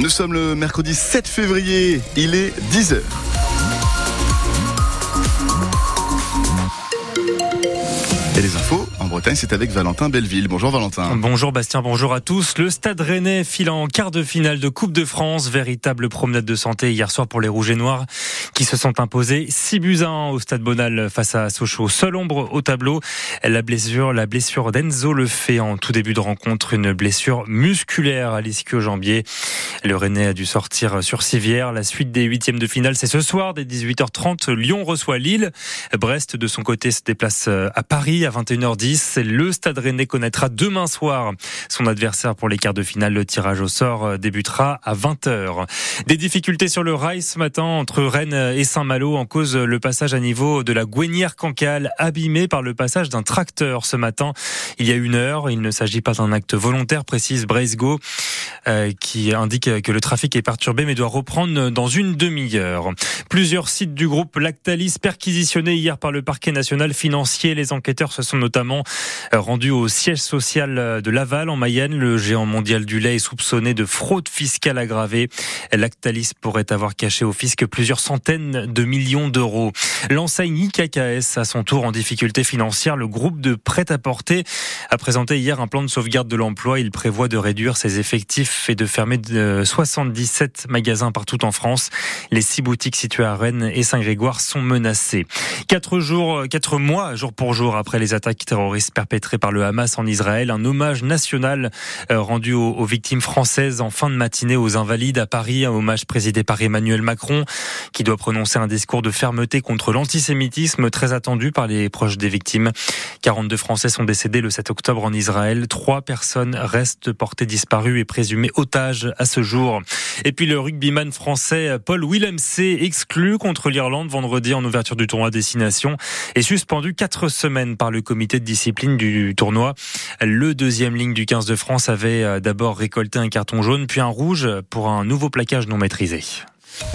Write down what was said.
Nous sommes le mercredi 7 février, il est 10h. Et les infos Bretagne, c'est avec Valentin Belleville. Bonjour Valentin. Bonjour Bastien, bonjour à tous. Le Stade Rennais file en quart de finale de Coupe de France. Véritable promenade de santé hier soir pour les Rouges et Noirs qui se sont imposés 6 buts à 1 au Stade Bonal face à Sochaux. Seule ombre au tableau, la blessure, la blessure d'Enzo le fait en tout début de rencontre, une blessure musculaire à l'ischio-jambier. Le Rennais a dû sortir sur civière. La suite des huitièmes de finale, c'est ce soir dès 18h30. Lyon reçoit Lille. Brest, de son côté, se déplace à Paris à 21h10. Le Stade Rennais connaîtra demain soir son adversaire pour les quarts de finale. Le tirage au sort euh, débutera à 20h. Des difficultés sur le rail ce matin entre Rennes et Saint-Malo en cause le passage à niveau de la Gouenière Cancale abîmé par le passage d'un tracteur ce matin. Il y a une heure, il ne s'agit pas d'un acte volontaire, précise Go, euh, qui indique que le trafic est perturbé mais doit reprendre dans une demi-heure. Plusieurs sites du groupe Lactalis perquisitionnés hier par le parquet national financier. Les enquêteurs se sont notamment rendus au siège social de Laval en Mayenne. Le géant mondial du lait est soupçonné de fraude fiscale aggravée. Lactalis pourrait avoir caché au fisc plusieurs centaines de millions d'euros. L'enseigne IKKS, à son tour en difficulté financière, le groupe de prêt-à-porter a présenté hier un plan de sauvegarde de l'emploi. Il prévoit de réduire ses effectifs et de fermer 77 magasins partout en France. Les six boutiques situées à Rennes et Saint-Grégoire sont menacées. Quatre jours, quatre mois, jour pour jour après les attaques terroristes perpétrées par le Hamas en Israël. Un hommage national euh, rendu aux, victimes françaises en fin de matinée aux Invalides à Paris. Un hommage présidé par Emmanuel Macron qui doit prononcer un discours de fermeté contre l'antisémitisme très attendu par les proches des victimes. 42 Français sont décédés le 7 octobre en Israël. Trois personnes restent portées disparues et présumées otages à ce jour. Et puis le rugbyman français Paul C exclu contre l'Irlande vendredi en ouverture du tournoi Destination est suspendu quatre semaines par le comité de discipline du tournoi. Le deuxième ligne du 15 de France avait euh, d'abord récolté un carton jaune, puis un rouge pour un nouveau plaquage non maîtrisé.